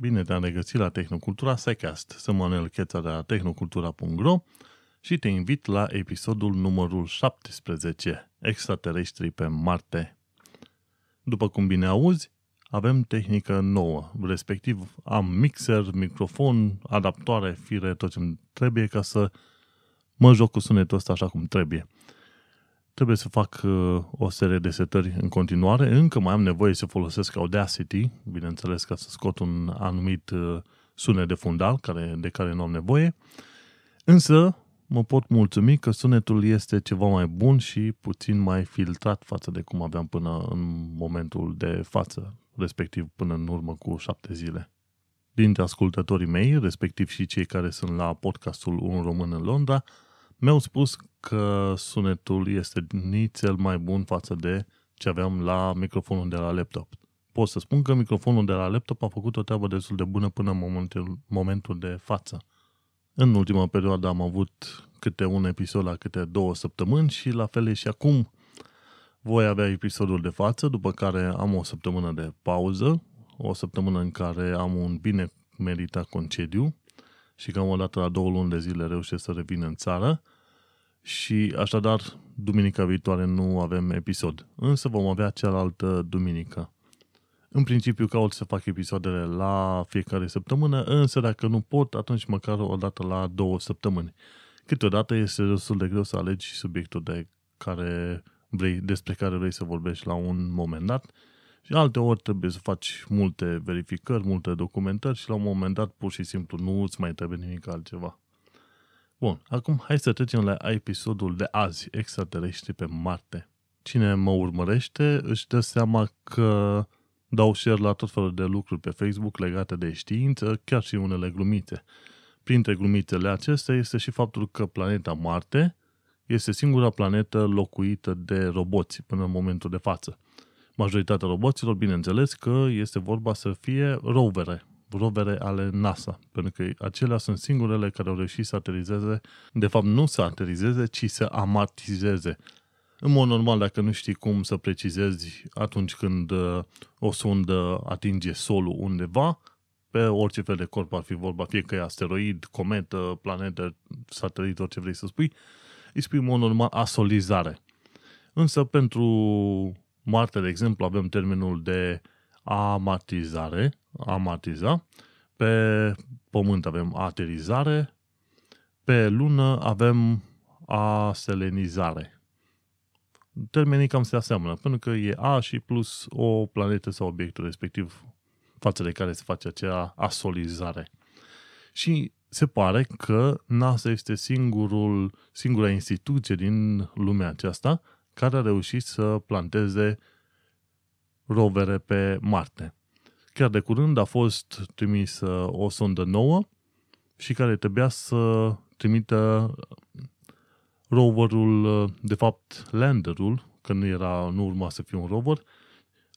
Bine te-am regăsit la Tehnocultura Secast. Sunt Manuel Cheța de la tehnocultura.ro și te invit la episodul numărul 17, Extraterestri pe Marte. După cum bine auzi, avem tehnică nouă, respectiv am mixer, microfon, adaptoare, fire, tot ce trebuie ca să mă joc cu sunetul ăsta așa cum trebuie. Trebuie să fac uh, o serie de setări în continuare. Încă mai am nevoie să folosesc Audacity, bineînțeles ca să scot un anumit uh, sunet de fundal care, de care nu am nevoie. Însă mă pot mulțumi că sunetul este ceva mai bun și puțin mai filtrat față de cum aveam până în momentul de față, respectiv până în urmă cu șapte zile. Dintre ascultătorii mei, respectiv și cei care sunt la podcastul Un Român în Londra, mi-au spus că sunetul este nițel mai bun față de ce aveam la microfonul de la laptop. Pot să spun că microfonul de la laptop a făcut o treabă destul de bună până în momentul, momentul de față. În ultima perioadă am avut câte un episod la câte două săptămâni și la fel e și acum voi avea episodul de față, după care am o săptămână de pauză, o săptămână în care am un bine meritat concediu și cam o dată la două luni de zile reușesc să revin în țară și așadar duminica viitoare nu avem episod. Însă vom avea cealaltă duminică. În principiu caut să fac episoadele la fiecare săptămână, însă dacă nu pot, atunci măcar o dată la două săptămâni. Câteodată este destul de greu să alegi subiectul de care vrei, despre care vrei să vorbești la un moment dat și alte ori trebuie să faci multe verificări, multe documentări și la un moment dat pur și simplu nu îți mai trebuie nimic altceva. Bun, acum hai să trecem la episodul de azi, extraterestri pe Marte. Cine mă urmărește își dă seama că dau share la tot felul de lucruri pe Facebook legate de știință, chiar și unele glumite. Printre glumițele acestea este și faptul că planeta Marte este singura planetă locuită de roboți până în momentul de față. Majoritatea roboților, bineînțeles că este vorba să fie rovere, rovere ale NASA, pentru că acelea sunt singurele care au reușit să aterizeze, de fapt nu să aterizeze, ci să amatizeze. În mod normal, dacă nu știi cum să precizezi atunci când uh, o sondă atinge solul undeva, pe orice fel de corp ar fi vorba, fie că e asteroid, cometă, planetă, satelit, orice vrei să spui, îi spui în mod normal asolizare. Însă pentru Marte, de exemplu, avem termenul de amatizare, amatiza, pe Pământ avem aterizare, pe Lună avem aselenizare. Termenii cam se aseamănă, pentru că e A și plus o planetă sau obiectul respectiv față de care se face acea asolizare. Și se pare că NASA este singurul, singura instituție din lumea aceasta care a reușit să planteze rovere pe Marte. Chiar de curând a fost trimisă o sondă nouă și care trebuia să trimită roverul, de fapt landerul, că nu era, nu urma să fie un rover,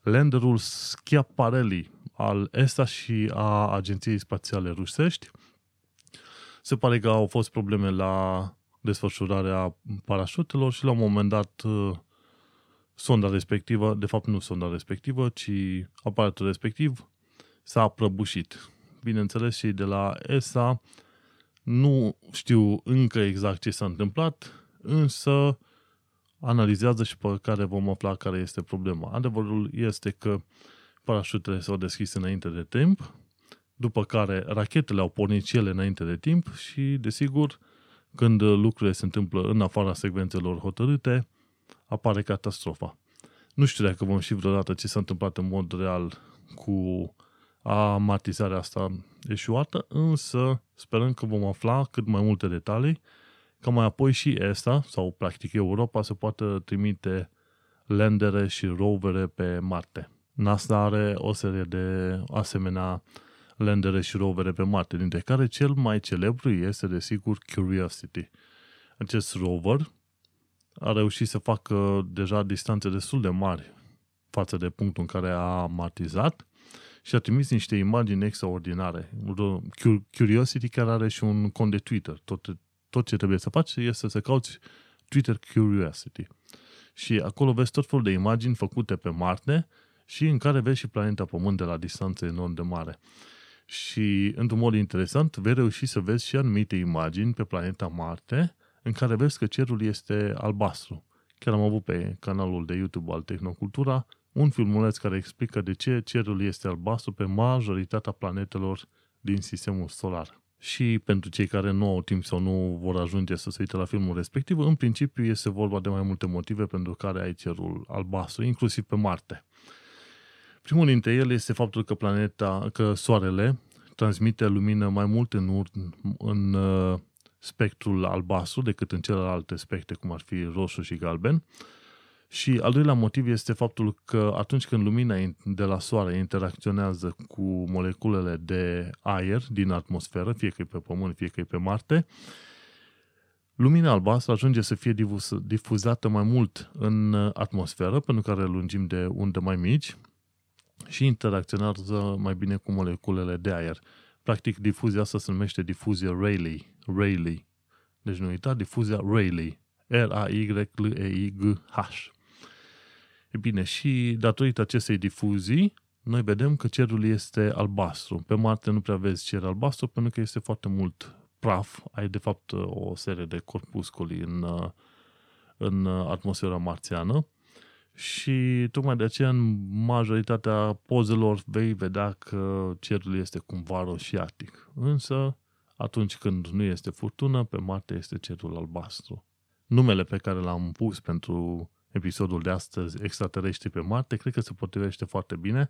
landerul Schiaparelli al ESA și a Agenției Spațiale Rusești. Se pare că au fost probleme la desfășurarea parașutelor și la un moment dat sonda respectivă, de fapt nu sonda respectivă, ci aparatul respectiv s-a prăbușit. Bineînțeles și de la ESA nu știu încă exact ce s-a întâmplat, însă analizează și pe care vom afla care este problema. Adevărul este că parașutele s-au deschis înainte de timp, după care rachetele au pornit și ele înainte de timp și, desigur, când lucrurile se întâmplă în afara secvențelor hotărâte, apare catastrofa. Nu știu dacă vom ști vreodată ce s-a întâmplat în mod real cu amatizarea asta eșuată, însă sperăm că vom afla cât mai multe detalii, ca mai apoi și ESA, sau practic Europa, să poată trimite landere și rovere pe Marte. NASA are o serie de asemenea landere și rovere pe Marte, dintre care cel mai celebru este, desigur, Curiosity. Acest rover a reușit să facă deja distanțe destul de mari față de punctul în care a matizat și a trimis niște imagini extraordinare. Curiosity chiar are și un cont de Twitter. Tot, tot ce trebuie să faci este să cauți Twitter Curiosity. Și acolo vezi tot felul de imagini făcute pe Marte și în care vezi și planeta Pământ de la distanță enorm de mare. Și, într-un mod interesant, vei reuși să vezi și anumite imagini pe planeta Marte în care vezi că cerul este albastru. Chiar am avut pe canalul de YouTube al Tehnocultura un filmuleț care explică de ce cerul este albastru pe majoritatea planetelor din sistemul solar. Și pentru cei care nu au timp sau nu vor ajunge să se uite la filmul respectiv, în principiu este vorba de mai multe motive pentru care ai cerul albastru, inclusiv pe Marte. Primul dintre ele este faptul că planeta, că Soarele transmite lumină mai mult în, ur- în uh, spectrul albastru decât în celelalte spectre, cum ar fi roșu și galben. Și al doilea motiv este faptul că atunci când lumina de la soare interacționează cu moleculele de aer din atmosferă, fie că e pe Pământ, fie că e pe Marte, lumina albastră ajunge să fie difuzată mai mult în atmosferă, pentru că are lungimi de undă mai mici și interacționează mai bine cu moleculele de aer. Practic, difuzia asta se numește difuzie Rayleigh. Rayleigh. Deci nu uita, difuzia Rayleigh. R-A-Y-L-E-I-G-H. E bine, și datorită acestei difuzii, noi vedem că cerul este albastru. Pe Marte nu prea vezi cer albastru pentru că este foarte mult praf. Ai de fapt o serie de corpusculi în, în atmosfera marțiană și tocmai de aceea în majoritatea pozelor vei vedea că cerul este cumva roșiatic. Însă, atunci când nu este furtună, pe Marte este cerul albastru. Numele pe care l-am pus pentru episodul de astăzi, extraterestri pe Marte, cred că se potrivește foarte bine,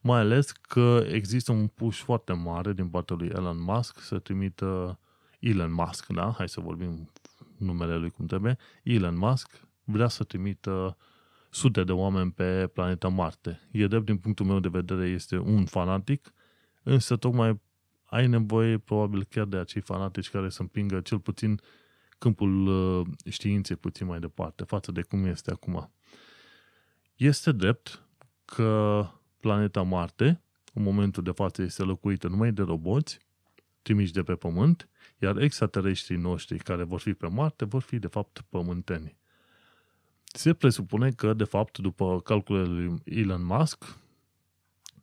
mai ales că există un push foarte mare din partea lui Elon Musk să trimită Elon Musk, da? Hai să vorbim numele lui cum trebuie. Elon Musk vrea să trimită sute de oameni pe planeta Marte. E drept, din punctul meu de vedere, este un fanatic, însă tocmai ai nevoie probabil chiar de acei fanatici care să împingă cel puțin câmpul uh, științei puțin mai departe față de cum este acum. Este drept că planeta Marte, în momentul de față, este locuită numai de roboți trimiși de pe Pământ, iar extraterestrii noștri care vor fi pe Marte vor fi, de fapt, pământeni. Se presupune că, de fapt, după calculele lui Elon Musk,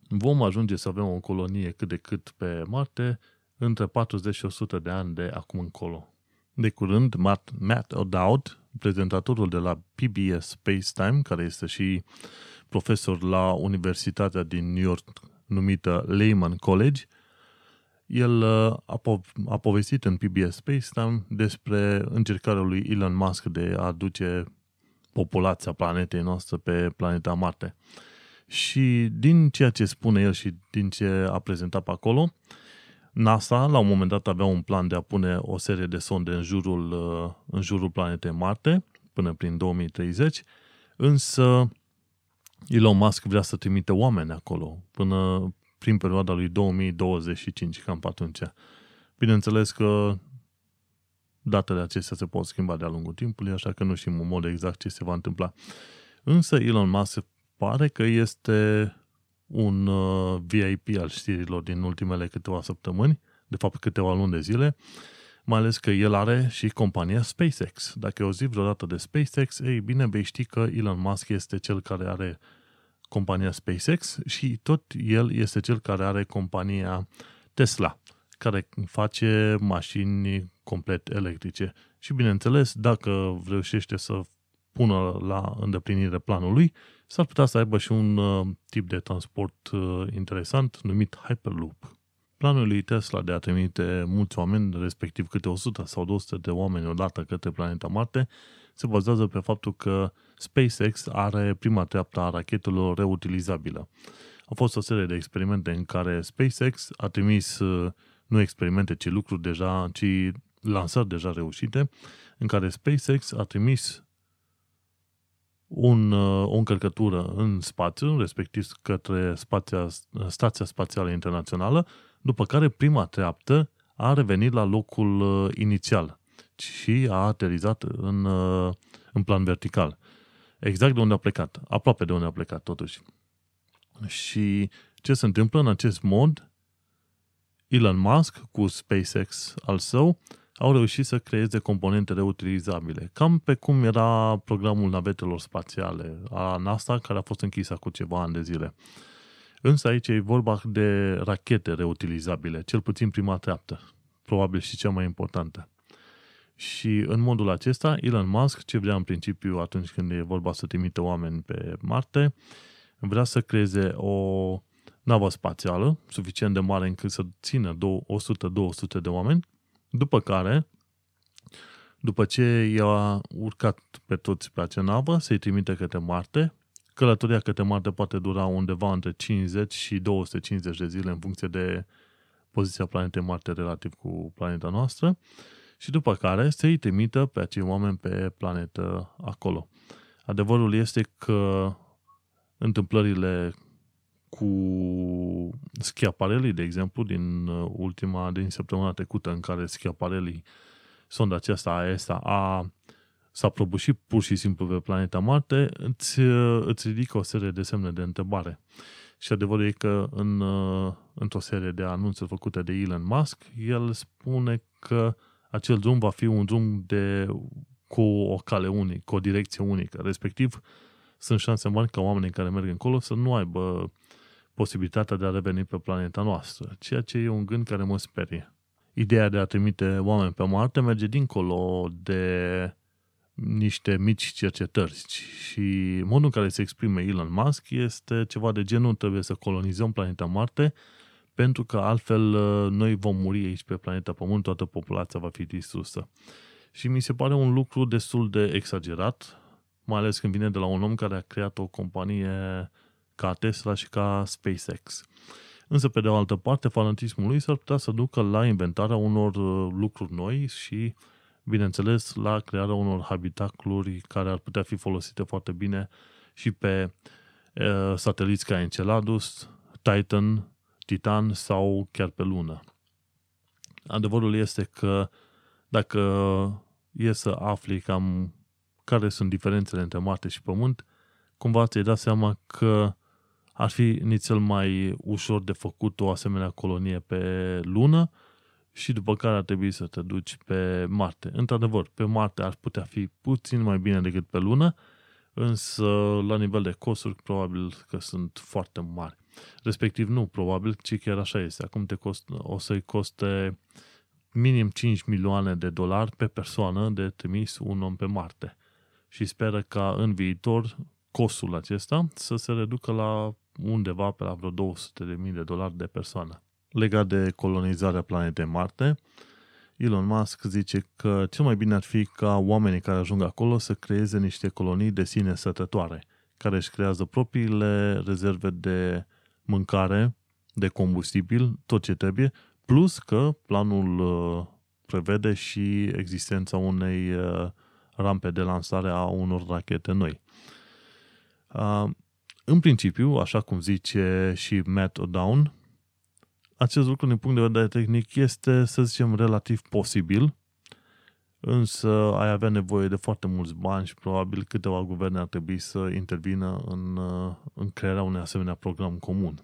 vom ajunge să avem o colonie cât de cât pe Marte între 40 și 100 de ani de acum încolo. De curând, Matt, Matt O'Dowd, prezentatorul de la PBS Spacetime, care este și profesor la Universitatea din New York numită Lehman College, el uh, a, po- a povestit în PBS Spacetime despre încercarea lui Elon Musk de a aduce populația planetei noastre pe planeta Marte. Și din ceea ce spune el și din ce a prezentat pe acolo, NASA la un moment dat avea un plan de a pune o serie de sonde în jurul, uh, în jurul planetei Marte până prin 2030, însă Elon Musk vrea să trimite oameni acolo până prin perioada lui 2025, cam pe atunci. Bineînțeles că datele acestea se pot schimba de-a lungul timpului, așa că nu știm în mod exact ce se va întâmpla. Însă Elon Musk pare că este un uh, VIP al știrilor din ultimele câteva săptămâni, de fapt câteva luni de zile, mai ales că el are și compania SpaceX. Dacă o zi vreodată de SpaceX, ei bine, vei ști că Elon Musk este cel care are compania SpaceX și tot el este cel care are compania Tesla, care face mașini complet electrice. Și bineînțeles, dacă reușește să pună la îndeplinire planul lui, s-ar putea să aibă și un uh, tip de transport uh, interesant numit Hyperloop. Planul lui Tesla de a trimite mulți oameni, respectiv câte 100 sau 200 de oameni odată către planeta Marte, se bazează pe faptul că SpaceX are prima treaptă a rachetelor reutilizabilă. Au fost o serie de experimente în care SpaceX a trimis uh, nu experimente, ci lucruri deja, ci lansări deja reușite, în care SpaceX a trimis un, uh, o încărcătură în spațiu, respectiv către spația, Stația Spațială Internațională, după care prima treaptă a revenit la locul uh, inițial și a aterizat în, uh, în plan vertical. Exact de unde a plecat, aproape de unde a plecat totuși. Și ce se întâmplă în acest mod? Elon Musk cu SpaceX al său au reușit să creeze componente reutilizabile, cam pe cum era programul navetelor spațiale a NASA, care a fost închis cu ceva ani de zile. Însă aici e vorba de rachete reutilizabile, cel puțin prima treaptă, probabil și cea mai importantă. Și în modul acesta, Elon Musk, ce vrea în principiu atunci când e vorba să trimită oameni pe Marte, vrea să creeze o navă spațială suficient de mare încât să țină 100-200 de oameni, după care, după ce i-a urcat pe toți pe acea navă, să-i trimite către Marte, călătoria către Marte poate dura undeva între 50 și 250 de zile în funcție de poziția planetei Marte relativ cu planeta noastră, și după care să-i trimită pe acei oameni pe planetă acolo. Adevărul este că întâmplările cu Schiaparelli, de exemplu, din ultima, din săptămâna trecută, în care Schiaparelli, sonda aceasta AESA, a, s-a prăbușit pur și simplu pe planeta Marte, îți, îți ridică o serie de semne de întrebare. Și adevărul e că în, într-o serie de anunțuri făcute de Elon Musk, el spune că acel drum va fi un drum de, cu o cale unică, cu o direcție unică. Respectiv, sunt șanse mari ca oamenii care merg încolo să nu aibă posibilitatea de a reveni pe planeta noastră, ceea ce e un gând care mă sperie. Ideea de a trimite oameni pe Marte merge dincolo de niște mici cercetări și modul în care se exprime Elon Musk este ceva de genul trebuie să colonizăm planeta Marte pentru că altfel uh, noi vom muri aici pe planeta Pământ, toată populația va fi distrusă. Și mi se pare un lucru destul de exagerat, mai ales când vine de la un om care a creat o companie ca Tesla și ca SpaceX. Însă, pe de o altă parte, fanatismul lui s-ar putea să ducă la inventarea unor uh, lucruri noi și, bineînțeles, la crearea unor habitacluri care ar putea fi folosite foarte bine și pe uh, sateliți ca Enceladus, Titan Titan sau chiar pe lună. Adevărul este că dacă e să afli cam care sunt diferențele între Marte și Pământ, cumva ți-ai dat seama că ar fi nițel mai ușor de făcut o asemenea colonie pe lună și după care ar trebui să te duci pe Marte. Într-adevăr, pe Marte ar putea fi puțin mai bine decât pe lună, însă la nivel de costuri probabil că sunt foarte mari. Respectiv nu, probabil, ci chiar așa este. Acum te cost, o să-i coste minim 5 milioane de dolari pe persoană de trimis un om pe Marte. Și speră ca în viitor costul acesta să se reducă la undeva pe la vreo 200 de mii de dolari de persoană. Legat de colonizarea planetei Marte, Elon Musk zice că cel mai bine ar fi ca oamenii care ajung acolo să creeze niște colonii de sine sătătoare, care își creează propriile rezerve de mâncare, de combustibil, tot ce trebuie, plus că planul uh, prevede și existența unei uh, rampe de lansare a unor rachete noi. Uh, în principiu, așa cum zice și Matt O'Down, acest lucru din punct de vedere tehnic este, să zicem, relativ posibil, însă ai avea nevoie de foarte mulți bani și probabil câteva guverne ar trebui să intervină în, în crearea unui asemenea program comun.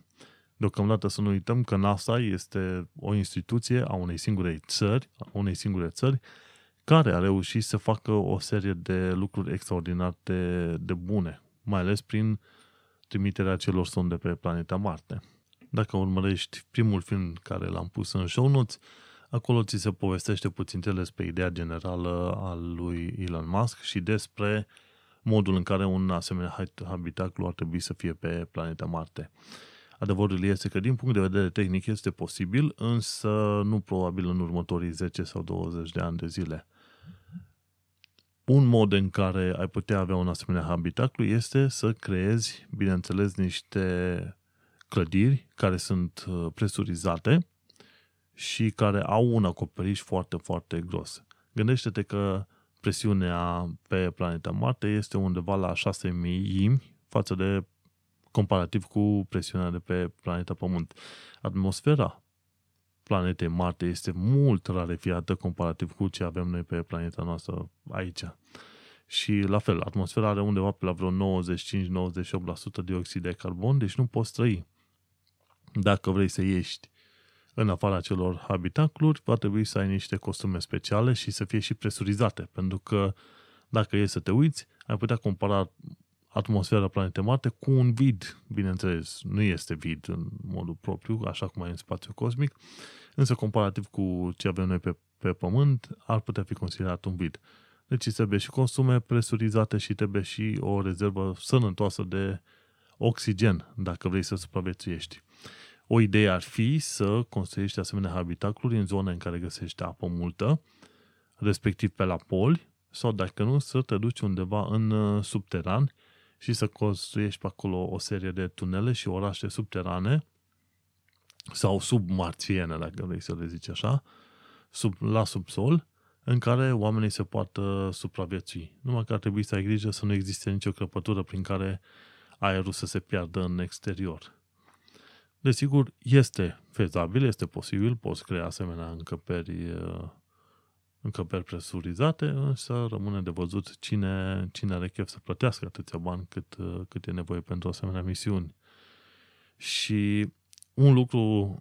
Deocamdată să nu uităm că NASA este o instituție a unei singure țări, a unei singure țări, care a reușit să facă o serie de lucruri extraordinar de, de bune, mai ales prin trimiterea celor sonde pe planeta Marte. Dacă urmărești primul film care l-am pus în show notes, acolo ți se povestește puțin despre ideea generală a lui Elon Musk și despre modul în care un asemenea habitaclu ar trebui să fie pe planeta Marte. Adevărul este că din punct de vedere tehnic este posibil, însă nu probabil în următorii 10 sau 20 de ani de zile. Un mod în care ai putea avea un asemenea habitaclu este să creezi, bineînțeles, niște clădiri care sunt uh, presurizate și care au un acoperiș foarte, foarte gros. Gândește-te că presiunea pe planeta Marte este undeva la 6000 față de comparativ cu presiunea de pe planeta Pământ. Atmosfera planetei Marte este mult rarefiată comparativ cu ce avem noi pe planeta noastră aici. Și la fel, atmosfera are undeva pe la vreo 95-98% dioxid de carbon, deci nu poți trăi. Dacă vrei să ieși în afara celor habitacluri, va trebui să ai niște costume speciale și să fie și presurizate, pentru că dacă e să te uiți, ai putea compara atmosfera planetei Marte cu un vid, bineînțeles, nu este vid în modul propriu, așa cum e în spațiu cosmic, însă comparativ cu ce avem noi pe, pe Pământ, ar putea fi considerat un vid. Deci trebuie și consume presurizate și trebuie și o rezervă sănătoasă de oxigen, dacă vrei să supraviețuiești. O idee ar fi să construiești asemenea habitacluri în zone în care găsești apă multă, respectiv pe la poli, sau dacă nu, să te duci undeva în uh, subteran și să construiești pe acolo o serie de tunele și orașe subterane sau submarțiene, dacă vrei să le zici așa, sub, la subsol, în care oamenii se poată supraviețui. Numai că ar trebui să ai grijă să nu existe nicio crăpătură prin care aerul să se piardă în exterior. Desigur, este fezabil, este posibil, poți crea asemenea încăperi, uh, încăperi presurizate, însă rămâne de văzut cine, cine are chef să plătească atâția bani cât, uh, cât e nevoie pentru asemenea misiuni. Și un lucru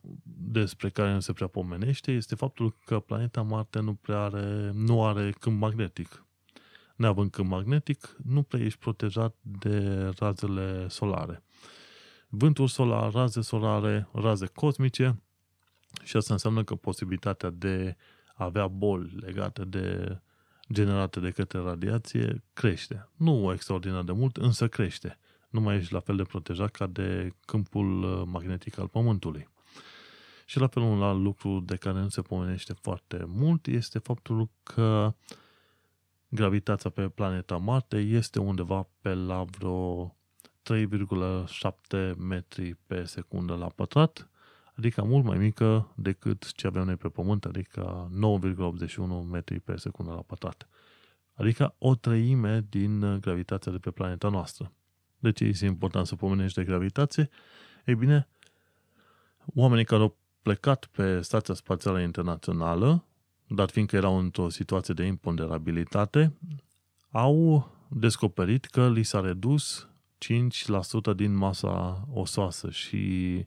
despre care nu se prea pomenește este faptul că planeta Marte nu prea are, nu are câmp magnetic. Neavând câmp magnetic, nu prea ești protejat de razele solare. Vântul solar, raze solare, raze cosmice și asta înseamnă că posibilitatea de a avea boli legate de generate de către radiație crește. Nu extraordinar de mult, însă crește nu mai ești la fel de protejat ca de câmpul uh, magnetic al Pământului. Și la fel un alt lucru de care nu se pomenește foarte mult este faptul că gravitația pe planeta Marte este undeva pe la vreo 3,7 metri pe secundă la pătrat, adică mult mai mică decât ce avem noi pe Pământ, adică 9,81 metri pe secundă la pătrat. Adică o treime din gravitația de pe planeta noastră. De ce este important să pomenești de gravitație? Ei bine, oamenii care au plecat pe Stația Spațială Internațională, dat fiindcă erau într-o situație de imponderabilitate, au descoperit că li s-a redus 5% din masa osoasă și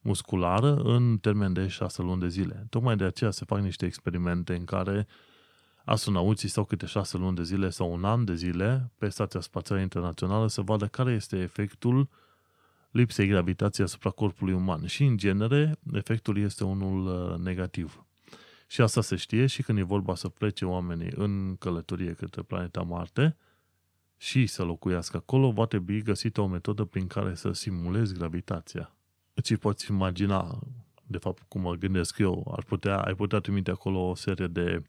musculară în termen de 6 luni de zile. Tocmai de aceea se fac niște experimente în care astronauții stau câte șase luni de zile sau un an de zile pe Stația Spațială Internațională să vadă care este efectul lipsei gravitației asupra corpului uman. Și, în genere, efectul este unul uh, negativ. Și asta se știe și când e vorba să plece oamenii în călătorie către planeta Marte și să locuiască acolo, va trebui găsită o metodă prin care să simulezi gravitația. Îți poți imagina, de fapt, cum mă gândesc eu, ar putea, ai putea trimite acolo o serie de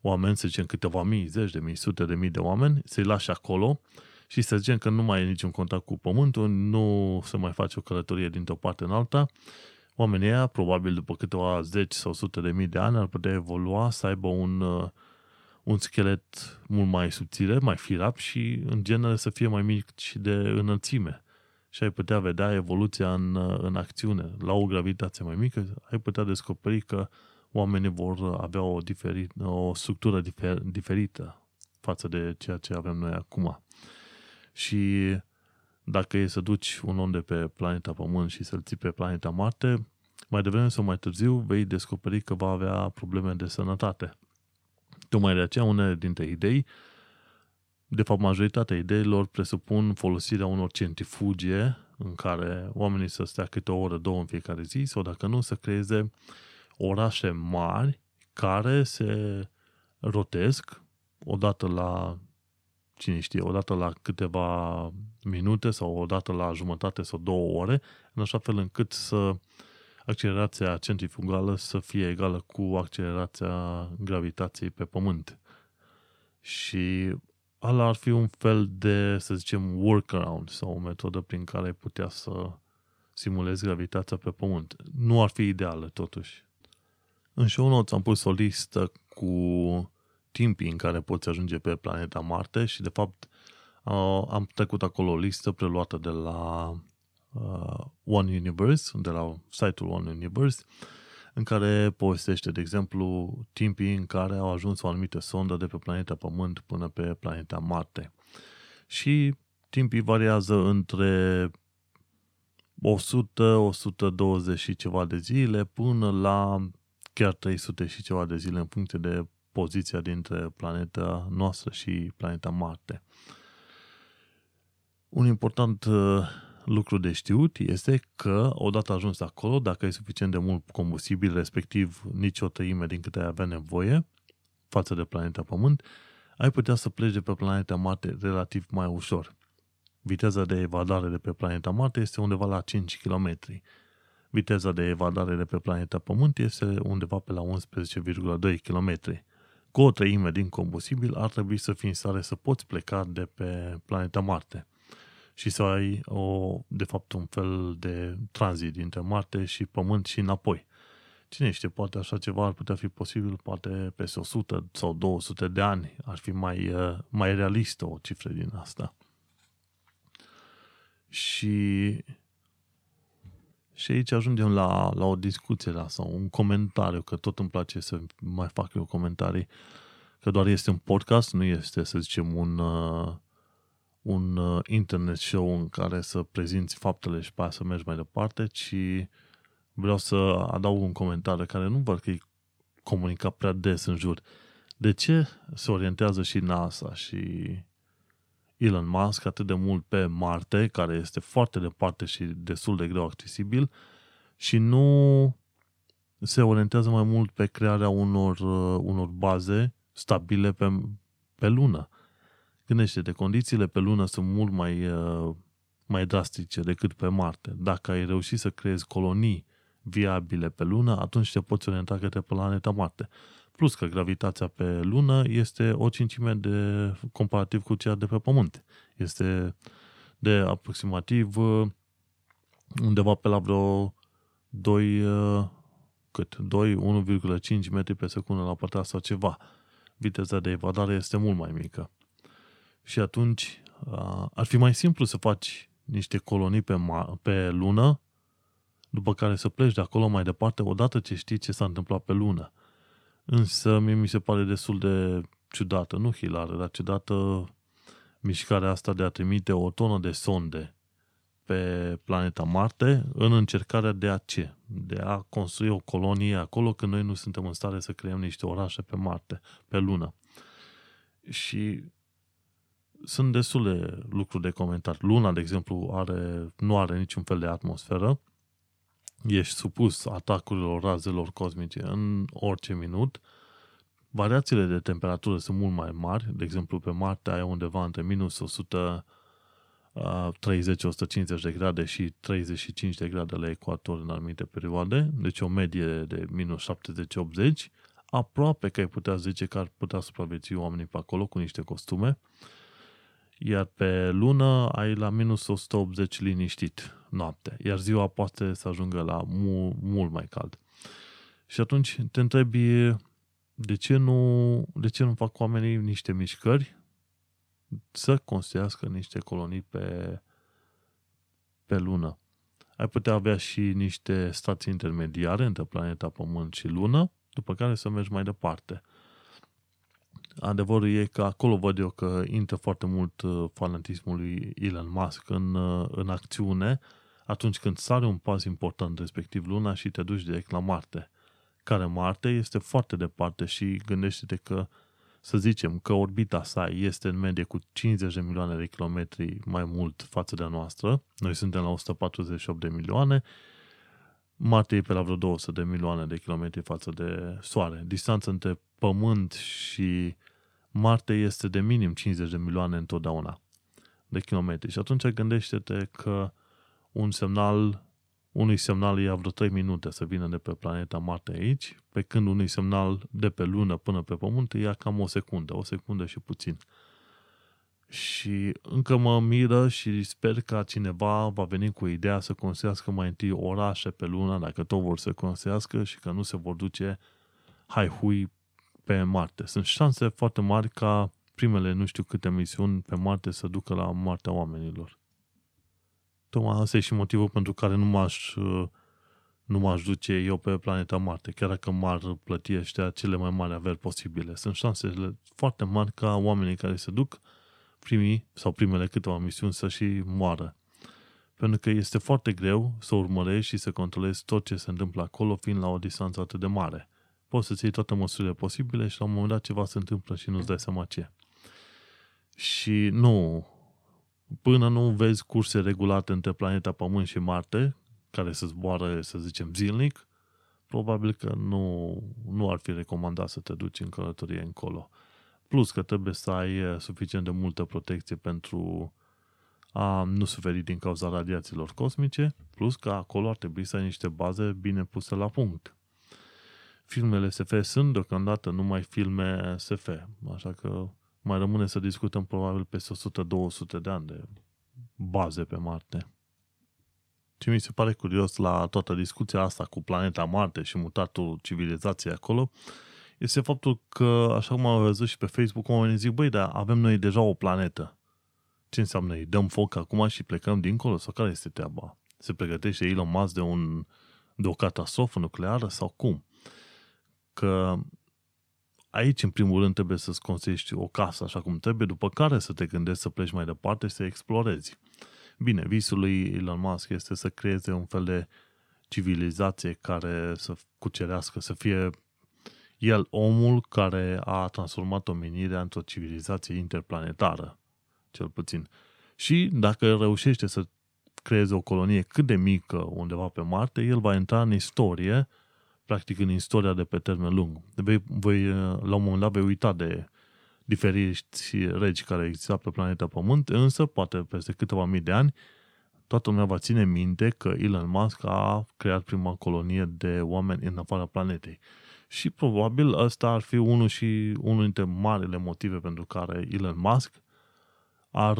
oameni, să zicem câteva mii, zeci de mii, sute de mii de oameni, să-i lași acolo și să zicem că nu mai e niciun contact cu pământul, nu se mai face o călătorie dintr-o parte în alta, oamenii ăia, probabil după câteva zeci sau sute de mii de ani, ar putea evolua să aibă un, uh, un schelet mult mai subțire, mai firap și, în genere, să fie mai mic și de înălțime. Și ai putea vedea evoluția în, uh, în acțiune. La o gravitație mai mică, ai putea descoperi că oamenii vor avea o, diferit, o structură difer, diferită față de ceea ce avem noi acum. Și dacă e să duci un om de pe planeta Pământ și să-l ții pe planeta Marte, mai devreme sau mai târziu vei descoperi că va avea probleme de sănătate. Tocmai de aceea, unele dintre idei, de fapt majoritatea ideilor presupun folosirea unor centrifugie în care oamenii să stea câte o oră, două în fiecare zi, sau dacă nu, să creeze orașe mari care se rotesc odată la, cine știe, odată la câteva minute sau odată la jumătate sau două ore, în așa fel încât să accelerația centrifugală să fie egală cu accelerația gravitației pe Pământ. Și ala ar fi un fel de, să zicem, workaround sau o metodă prin care ai putea să simulezi gravitația pe Pământ. Nu ar fi ideală, totuși. În show notes am pus o listă cu timpii în care poți ajunge pe planeta Marte și de fapt am trecut acolo o listă preluată de la uh, One Universe, de la site-ul One Universe, în care povestește, de exemplu, timpii în care au ajuns o anumită sondă de pe planeta Pământ până pe planeta Marte. Și timpii variază între 100, 120 și ceva de zile până la chiar 300 și ceva de zile în funcție de poziția dintre planeta noastră și planeta Marte. Un important uh, lucru de știut este că odată ajuns acolo, dacă ai suficient de mult combustibil, respectiv nici o treime din câte ai avea nevoie față de planeta Pământ, ai putea să pleci de pe planeta Marte relativ mai ușor. Viteza de evadare de pe planeta Marte este undeva la 5 km. Viteza de evadare de pe planeta Pământ este undeva pe la 11,2 km. Cu o treime din combustibil ar trebui să fii în stare să poți pleca de pe planeta Marte și să ai o, de fapt un fel de tranzit dintre Marte și Pământ și înapoi. Cine știe, poate așa ceva ar putea fi posibil, poate peste 100 sau 200 de ani ar fi mai, uh, mai realistă o cifră din asta. Și, și aici ajungem la, la o discuție la, sau un comentariu, că tot îmi place să mai fac eu comentarii, că doar este un podcast, nu este, să zicem, un, uh, un uh, internet show în care să prezinți faptele și pe aia să mergi mai departe, ci vreau să adaug un comentariu care nu văd că e comunicat prea des în jur. De ce se orientează și NASA și Elon Musk atât de mult pe Marte, care este foarte departe și destul de greu accesibil, și nu se orientează mai mult pe crearea unor, uh, unor baze stabile pe, pe lună. Gândește-te, condițiile pe lună sunt mult mai, uh, mai drastice decât pe Marte. Dacă ai reușit să creezi colonii viabile pe lună, atunci te poți orienta către planeta Marte. Plus că gravitația pe lună este o cincime de, comparativ cu cea de pe Pământ. Este de aproximativ uh, undeva pe la vreo 2, uh, cât? 2, 1,5 metri pe secundă la pătrat sau ceva. Viteza de evadare este mult mai mică. Și atunci uh, ar fi mai simplu să faci niște colonii pe, ma- pe lună, după care să pleci de acolo mai departe odată ce știi ce s-a întâmplat pe lună. Însă mie mi se pare destul de ciudată, nu hilară, dar ciudată mișcarea asta de a trimite o tonă de sonde pe planeta Marte în încercarea de a ce? De a construi o colonie acolo când noi nu suntem în stare să creăm niște orașe pe Marte, pe Lună. Și sunt destule lucruri de comentat. Luna, de exemplu, are, nu are niciun fel de atmosferă. Ești supus atacurilor razelor cosmice în orice minut. Variațiile de temperatură sunt mult mai mari. De exemplu, pe Marte ai undeva între minus 130-150 de grade și 35 de grade la ecuator în anumite perioade. Deci o medie de minus 70-80. Aproape că ai putea zice că ar putea supraviețui oamenii pe acolo cu niște costume iar pe lună ai la minus 180 liniștit noapte, iar ziua poate să ajungă la mu- mult mai cald. Și atunci te întrebi de ce nu, de ce nu fac oamenii niște mișcări să construiască niște colonii pe, pe lună. Ai putea avea și niște stații intermediare între planeta Pământ și lună, după care să mergi mai departe – adevărul e că acolo văd eu că intră foarte mult uh, fanatismul lui Elon Musk în, uh, în acțiune atunci când sare un pas important, respectiv luna, și te duci direct la Marte. Care Marte este foarte departe și gândește-te că, să zicem, că orbita sa este în medie cu 50 de milioane de kilometri mai mult față de a noastră. Noi suntem la 148 de milioane, Marte e pe la vreo 200 de milioane de kilometri față de Soare. Distanța între Pământ și Marte este de minim 50 de milioane întotdeauna de kilometri. Și atunci gândește-te că un semnal, unui semnal ia vreo 3 minute să vină de pe planeta Marte aici, pe când unui semnal de pe lună până pe Pământ ia cam o secundă, o secundă și puțin. Și încă mă miră și sper că cineva va veni cu ideea să construiască mai întâi orașe pe lună, dacă tot vor să construiască și că nu se vor duce hai hui pe Marte. Sunt șanse foarte mari ca primele nu știu câte misiuni pe Marte să ducă la moartea oamenilor. Tocmai asta e și motivul pentru care nu m-aș, nu m-aș duce eu pe planeta Marte, chiar dacă m-ar plăti ăștia cele mai mari averi posibile. Sunt șansele foarte mari ca oamenii care se duc primii sau primele câteva misiuni să și moară. Pentru că este foarte greu să urmărești și să controlezi tot ce se întâmplă acolo, fiind la o distanță atât de mare poți să-ți iei toate măsurile posibile și la un moment dat ceva se întâmplă și nu-ți dai seama ce. Și nu, până nu vezi curse regulate între planeta Pământ și Marte, care să zboară, să zicem, zilnic, probabil că nu, nu ar fi recomandat să te duci în călătorie încolo. Plus că trebuie să ai uh, suficient de multă protecție pentru a nu suferi din cauza radiațiilor cosmice, plus că acolo ar trebui să ai niște baze bine puse la punct. Filmele SF sunt deocamdată numai filme SF, așa că mai rămâne să discutăm probabil peste 100-200 de ani de baze pe Marte. Ce mi se pare curios la toată discuția asta cu planeta Marte și mutatul civilizației acolo, este faptul că, așa cum am văzut și pe Facebook, oamenii zic, băi, dar avem noi deja o planetă. Ce înseamnă? Îi dăm foc acum și plecăm dincolo? Sau care este treaba? Se pregătește Elon Musk de, un, de o catastrofă nucleară sau cum? Că aici, în primul rând, trebuie să-ți construiești o casă așa cum trebuie, după care să te gândești să pleci mai departe și să explorezi. Bine, visul lui Elon Musk este să creeze un fel de civilizație care să cucerească, să fie el omul care a transformat omenirea într-o civilizație interplanetară, cel puțin. Și dacă reușește să creeze o colonie cât de mică undeva pe Marte, el va intra în istorie, practic în istoria de pe termen lung. Vei, voi, la un moment dat vei uita de diferiți regi care exista pe planeta Pământ, însă, poate peste câteva mii de ani, toată lumea va ține minte că Elon Musk a creat prima colonie de oameni în afara planetei. Și probabil ăsta ar fi unul și unul dintre marile motive pentru care Elon Musk ar,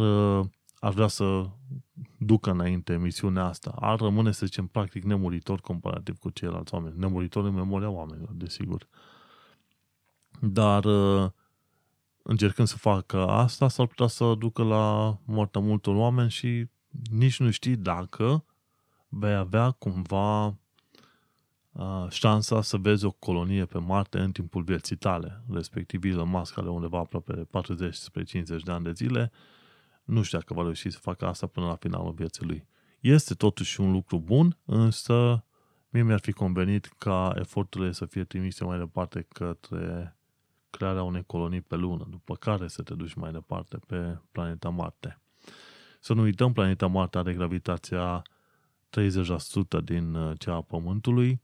ar vrea să ducă înainte misiunea asta. Ar rămâne, să zicem, practic nemuritor comparativ cu ceilalți oameni. Nemuritor în memoria oamenilor, desigur. Dar încercând să facă asta, s-ar putea să ducă la moartea multor oameni și nici nu știi dacă vei avea cumva uh, șansa să vezi o colonie pe Marte în timpul vieții tale, respectiv Elon Musk are undeva aproape 40 spre 50 de ani de zile, nu știu dacă va reuși să facă asta până la finalul vieții lui. Este totuși un lucru bun, însă mie mi-ar fi convenit ca eforturile să fie trimise mai departe către crearea unei colonii pe lună, după care să te duci mai departe pe planeta Marte. Să nu uităm, planeta Marte are gravitația 30% din uh, cea a Pământului,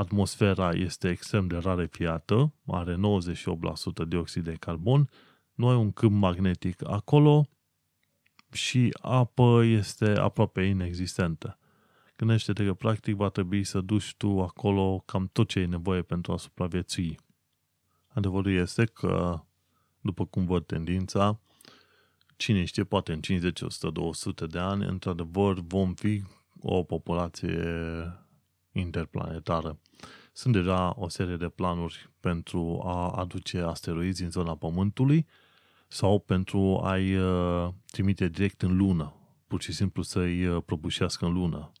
atmosfera este extrem de rarefiată, are 98% dioxid de carbon, nu ai un câmp magnetic acolo și apă este aproape inexistentă. Gândește-te că practic va trebui să duci tu acolo cam tot ce e nevoie pentru a supraviețui. Adevărul este că, după cum văd tendința, cine știe, poate în 50, 100, 200 de ani, într-adevăr, vom fi o populație interplanetară. Sunt deja o serie de planuri pentru a aduce asteroizi în zona Pământului sau pentru a-i uh, trimite direct în lună, pur și simplu să-i uh, prăbușească în lună.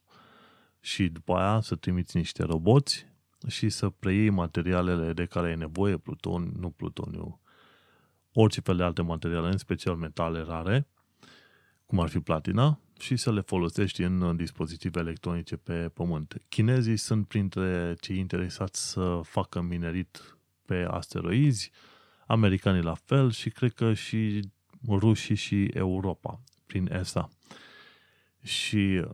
Și după aia să trimiți niște roboți și să preiei materialele de care ai nevoie, pluton, nu plutoniu, orice fel de alte materiale, în special metale rare, cum ar fi platina, și să le folosești în dispozitive electronice pe pământ. Chinezii sunt printre cei interesați să facă minerit pe asteroizi, americanii la fel și cred că și rușii și Europa prin ESA. Și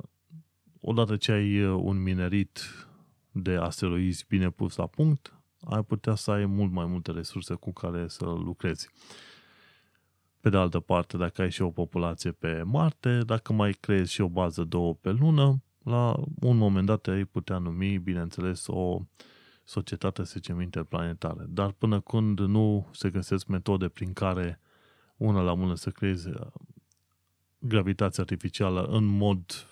odată ce ai un minerit de asteroizi bine pus la punct, ai putea să ai mult mai multe resurse cu care să lucrezi. Pe de altă parte, dacă ai și o populație pe Marte, dacă mai creezi și o bază două pe lună, la un moment dat ai putea numi, bineînțeles, o societate, să zicem, interplanetară. Dar până când nu se găsesc metode prin care una la mână să creezi gravitația artificială în mod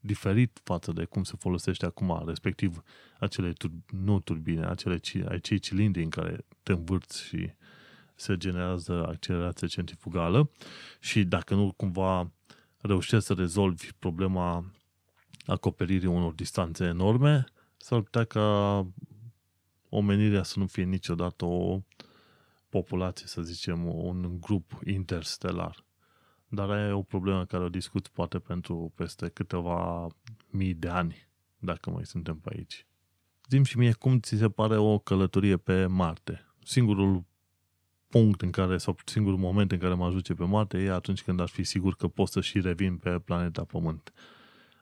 diferit față de cum se folosește acum, respectiv acele, tur- nu turbine, acele, acei cilindri în care te învârți și se generează accelerație centrifugală și dacă nu cumva reușești să rezolvi problema acoperirii unor distanțe enorme, s-ar putea ca omenirea să nu fie niciodată o populație, să zicem, un grup interstelar. Dar aia e o problemă care o discut poate pentru peste câteva mii de ani, dacă mai suntem pe aici. Zim și mie cum ți se pare o călătorie pe Marte. Singurul punct în care, sau singurul moment în care mă ajunge pe Marte e atunci când ar fi sigur că pot să și revin pe planeta Pământ.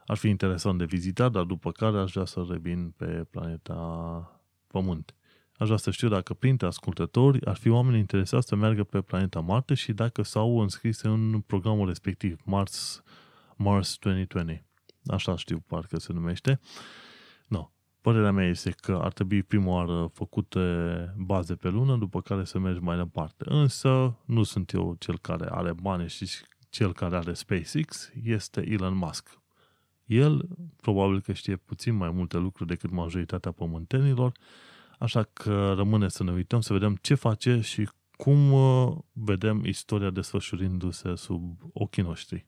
Ar fi interesant de vizitat, dar după care aș vrea să revin pe planeta Pământ. Aș vrea să știu dacă printre ascultători ar fi oameni interesați să meargă pe planeta Marte și dacă s-au înscris în programul respectiv, Mars, Mars 2020. Așa știu, parcă se numește. No. Părerea mea este că ar trebui prima oară făcute baze pe lună, după care să mergi mai departe. Însă nu sunt eu cel care are bani și cel care are SpaceX, este Elon Musk. El probabil că știe puțin mai multe lucruri decât majoritatea pământenilor, așa că rămâne să ne uităm, să vedem ce face și cum uh, vedem istoria desfășurindu-se sub ochii noștri.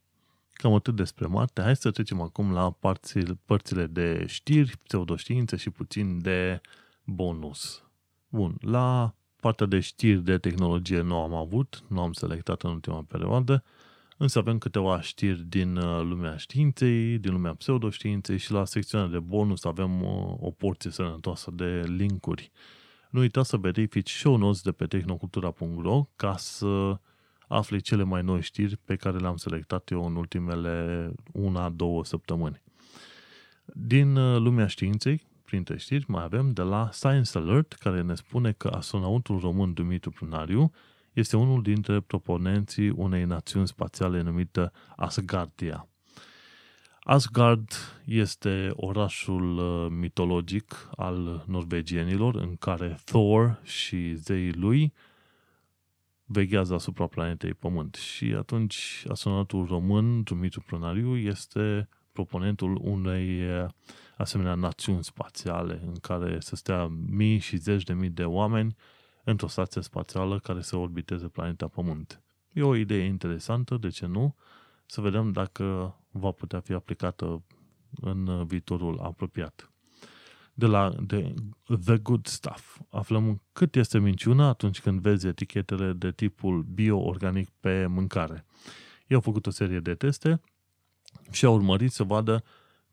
Cam atât despre Marte. Hai să trecem acum la părțile, părțile de știri, pseudoștiințe și puțin de bonus. Bun, la partea de știri de tehnologie nu am avut, nu am selectat în ultima perioadă, însă avem câteva știri din uh, lumea științei, din lumea pseudoștiinței și la secțiunea de bonus avem o, uh, o porție sănătoasă de linkuri. Nu uita să verifici show notes de pe tehnocultura.ro ca să afli cele mai noi știri pe care le-am selectat eu în ultimele una-două săptămâni. Din uh, lumea științei, printre știri, mai avem de la Science Alert, care ne spune că astronautul român Dumitru Prunariu este unul dintre proponenții unei națiuni spațiale numită Asgardia. Asgard este orașul uh, mitologic al norvegienilor în care Thor și zeii lui veghează asupra planetei Pământ. Și atunci astronautul român, Dumitru Prunariu, este proponentul unei asemenea națiuni spațiale în care să stea mii și zeci de mii de oameni într-o stație spațială care să orbiteze planeta Pământ. E o idee interesantă, de ce nu? Să vedem dacă va putea fi aplicată în viitorul apropiat de la de The Good Stuff. Aflăm cât este minciuna atunci când vezi etichetele de tipul bio-organic pe mâncare. Ei au făcut o serie de teste și au urmărit să vadă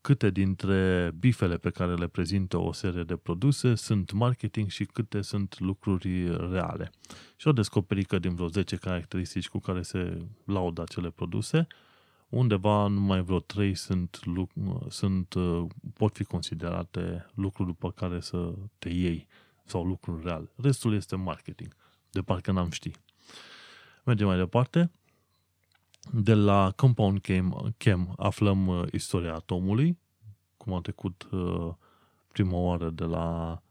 câte dintre bifele pe care le prezintă o serie de produse sunt marketing și câte sunt lucruri reale. Și au descoperit că din vreo 10 caracteristici cu care se laudă acele produse, undeva numai vreo trei sunt, sunt, uh, pot fi considerate lucruri după care să te iei sau lucruri reale. Restul este marketing, de parcă n-am ști. Mergem mai departe. De la Compound Chem, Chem aflăm uh, istoria atomului, cum a trecut uh, prima oară de la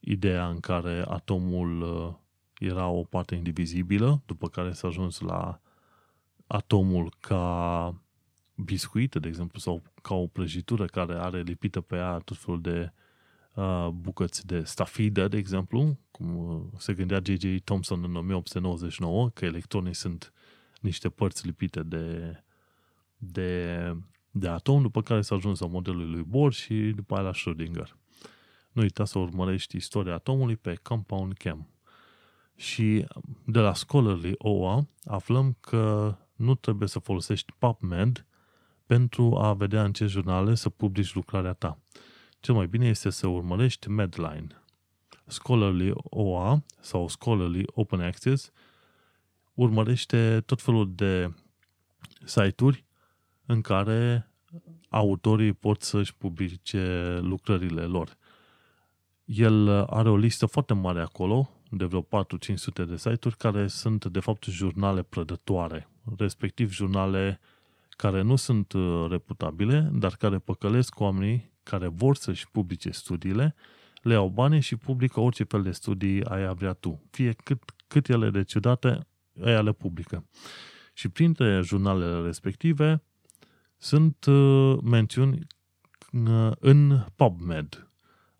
ideea în care atomul era o parte indivizibilă, după care s-a ajuns la atomul ca biscuit, de exemplu, sau ca o prăjitură care are lipită pe ea tot felul de uh, bucăți de stafidă, de exemplu, cum uh, se gândea J.J. Thomson în 1899, că electronii sunt niște părți lipite de, de, de atom, după care s-a ajuns la modelul lui Bohr și după aia la Schrödinger. Nu uita să urmărești istoria atomului pe Compound Chem. Și de la Scholarly OA aflăm că nu trebuie să folosești PubMed pentru a vedea în ce jurnale să publici lucrarea ta. Cel mai bine este să urmărești Medline. Scholarly OA sau Scholarly Open Access urmărește tot felul de site-uri în care autorii pot să-și publice lucrările lor. El are o listă foarte mare acolo, de vreo 4-500 de site-uri, care sunt de fapt jurnale prădătoare respectiv jurnale care nu sunt uh, reputabile, dar care păcălesc oamenii care vor să-și publice studiile, le iau bani și publică orice fel de studii ai vrea tu. Fie cât, cât ele de ciudate, aia le publică. Și printre jurnalele respective sunt uh, mențiuni uh, în PubMed.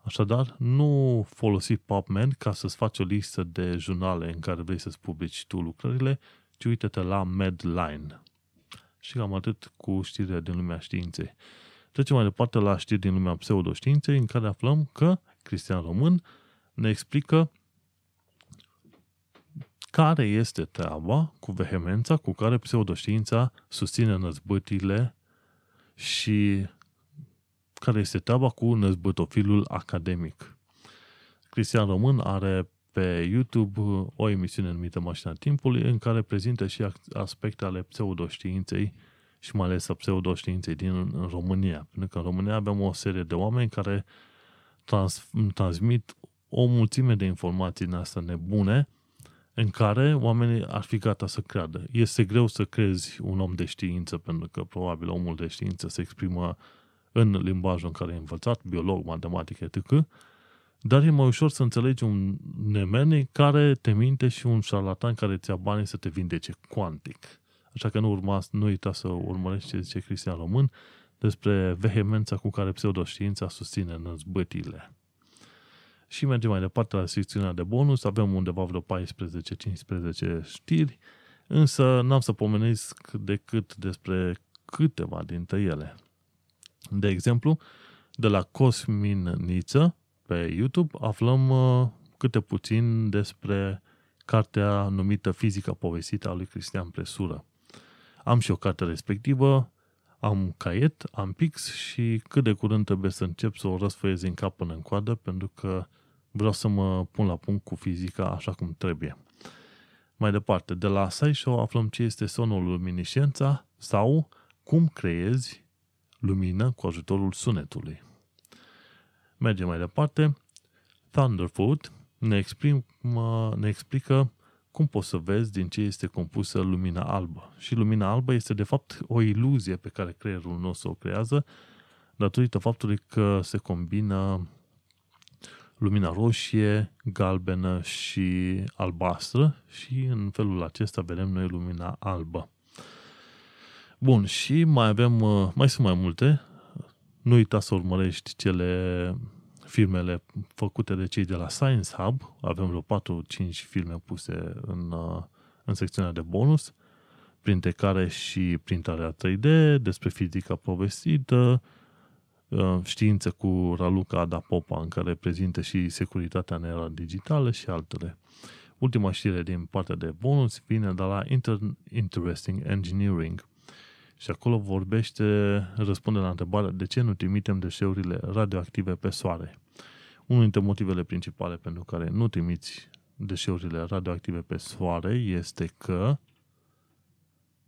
Așadar, nu folosi PubMed ca să-ți faci o listă de jurnale în care vrei să-ți publici tu lucrările, ci uite-te la Medline. Și cam atât cu știrile din lumea științei. Trecem mai departe la știri din lumea pseudoștiinței, în care aflăm că Cristian Român ne explică care este treaba cu vehemența cu care pseudoștiința susține năzbâtile și care este treaba cu năzbâtofilul academic. Cristian Român are pe YouTube o emisiune numită Mașina Timpului, în care prezintă și aspecte ale pseudoștiinței și mai ales a pseudoștiinței din România. Pentru că în România avem o serie de oameni care trans, transmit o mulțime de informații din astea nebune în care oamenii ar fi gata să creadă. Este greu să crezi un om de știință, pentru că probabil omul de știință se exprimă în limbajul în care e învățat, biolog, matematică, etc., dar e mai ușor să înțelegi un nemeni care te minte și un șarlatan care ți-a banii să te vindece cuantic. Așa că nu, urma, nu uita să urmărești ce zice Cristian Român despre vehemența cu care pseudoștiința susține năzbătile. Și mergem mai departe la secțiunea de bonus. Avem undeva vreo 14-15 știri, însă n-am să pomenesc decât despre câteva dintre ele. De exemplu, de la Cosmin Niță, pe YouTube, aflăm uh, câte puțin despre cartea numită Fizica povestită a lui Cristian Presură. Am și o carte respectivă, am caiet, am pix și cât de curând trebuie să încep să o răsfăiez în cap până în coadă, pentru că vreau să mă pun la punct cu fizica așa cum trebuie. Mai departe, de la SciShow aflăm ce este sonul luminiscența sau cum creezi lumină cu ajutorul sunetului. Mergem mai departe. Thunderfoot ne, exprim, ne explică cum poți să vezi din ce este compusă lumina albă. Și lumina albă este de fapt o iluzie pe care creierul nostru o creează datorită faptului că se combină lumina roșie, galbenă și albastră și în felul acesta vedem noi lumina albă. Bun, și mai avem, mai sunt mai multe, nu uita să urmărești cele filmele făcute de cei de la Science Hub. Avem vreo 4-5 filme puse în, uh, în secțiunea de bonus, printre care și printarea 3D, despre fizica povestită, uh, știință cu Raluca Adapopa, în care prezintă și securitatea în era digitală și altele. Ultima știre din partea de bonus vine de la Inter- Interesting Engineering, și acolo vorbește, răspunde la întrebarea de ce nu trimitem deșeurile radioactive pe soare. Unul dintre motivele principale pentru care nu trimiți deșeurile radioactive pe soare este că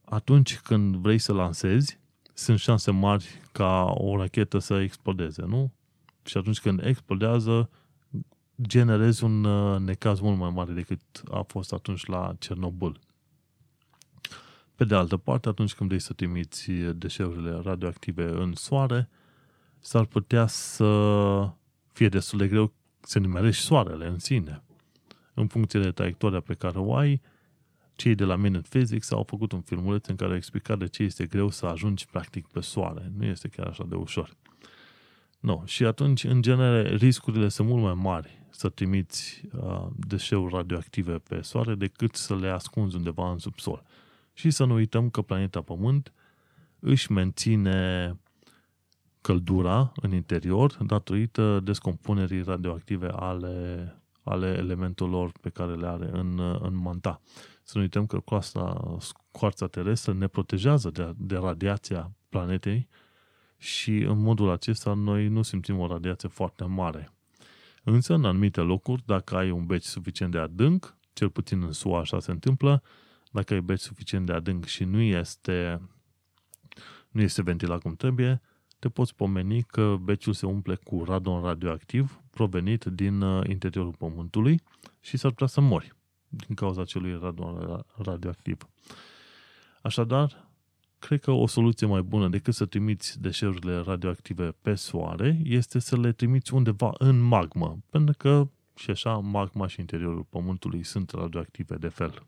atunci când vrei să lansezi, sunt șanse mari ca o rachetă să explodeze, nu? Și atunci când explodează, generezi un uh, necaz mult mai mare decât a fost atunci la Cernobâl. Pe de altă parte, atunci când vrei să trimiți deșeurile radioactive în soare, s-ar putea să fie destul de greu să nimerești soarele în sine. În funcție de traiectoria pe care o ai, cei de la Minute Physics au făcut un filmuleț în care au explicat de ce este greu să ajungi practic pe soare. Nu este chiar așa de ușor. No. Și atunci, în genere, riscurile sunt mult mai mari să trimiți uh, deșeuri radioactive pe soare decât să le ascunzi undeva în subsol. Și să nu uităm că planeta Pământ își menține căldura în interior datorită descompunerii radioactive ale, ale elementelor pe care le are în, în manta. Să nu uităm că coasta, scoarța terestră ne protejează de, de radiația planetei și în modul acesta noi nu simțim o radiație foarte mare. Însă, în anumite locuri, dacă ai un beci suficient de adânc, cel puțin în SUA așa se întâmplă, dacă ai beci suficient de adânc și nu este, nu este ventilat cum trebuie, te poți pomeni că beciul se umple cu radon radioactiv provenit din uh, interiorul Pământului și s-ar putea să mori din cauza acelui radon radioactiv. Așadar, cred că o soluție mai bună decât să trimiți deșeurile radioactive pe soare este să le trimiți undeva în magmă, pentru că și așa magma și interiorul Pământului sunt radioactive de fel.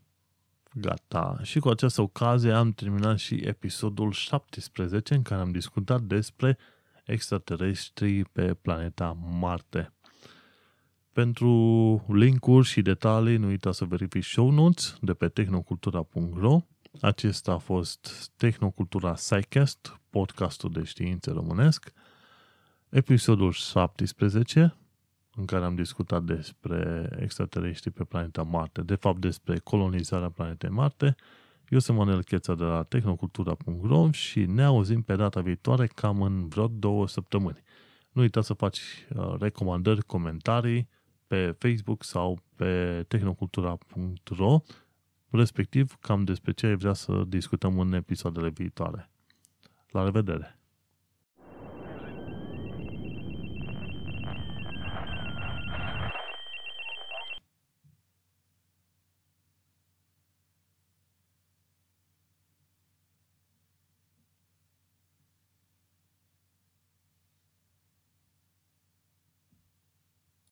Gata. Și cu această ocazie am terminat și episodul 17 în care am discutat despre extraterestri pe planeta Marte. Pentru linkuri și detalii, nu uita să verifici show notes de pe tehnocultura.ro. Acesta a fost Tehnocultura Psycast, podcastul de științe românesc. Episodul 17, în care am discutat despre extraterestri pe planeta Marte, de fapt despre colonizarea planetei Marte. Eu sunt Manuel Cheța de la tehnocultura.ro și ne auzim pe data viitoare cam în vreo două săptămâni. Nu uita să faci uh, recomandări, comentarii pe Facebook sau pe tehnocultura.ro, respectiv cam despre ce ai vrea să discutăm în episoadele viitoare. La revedere!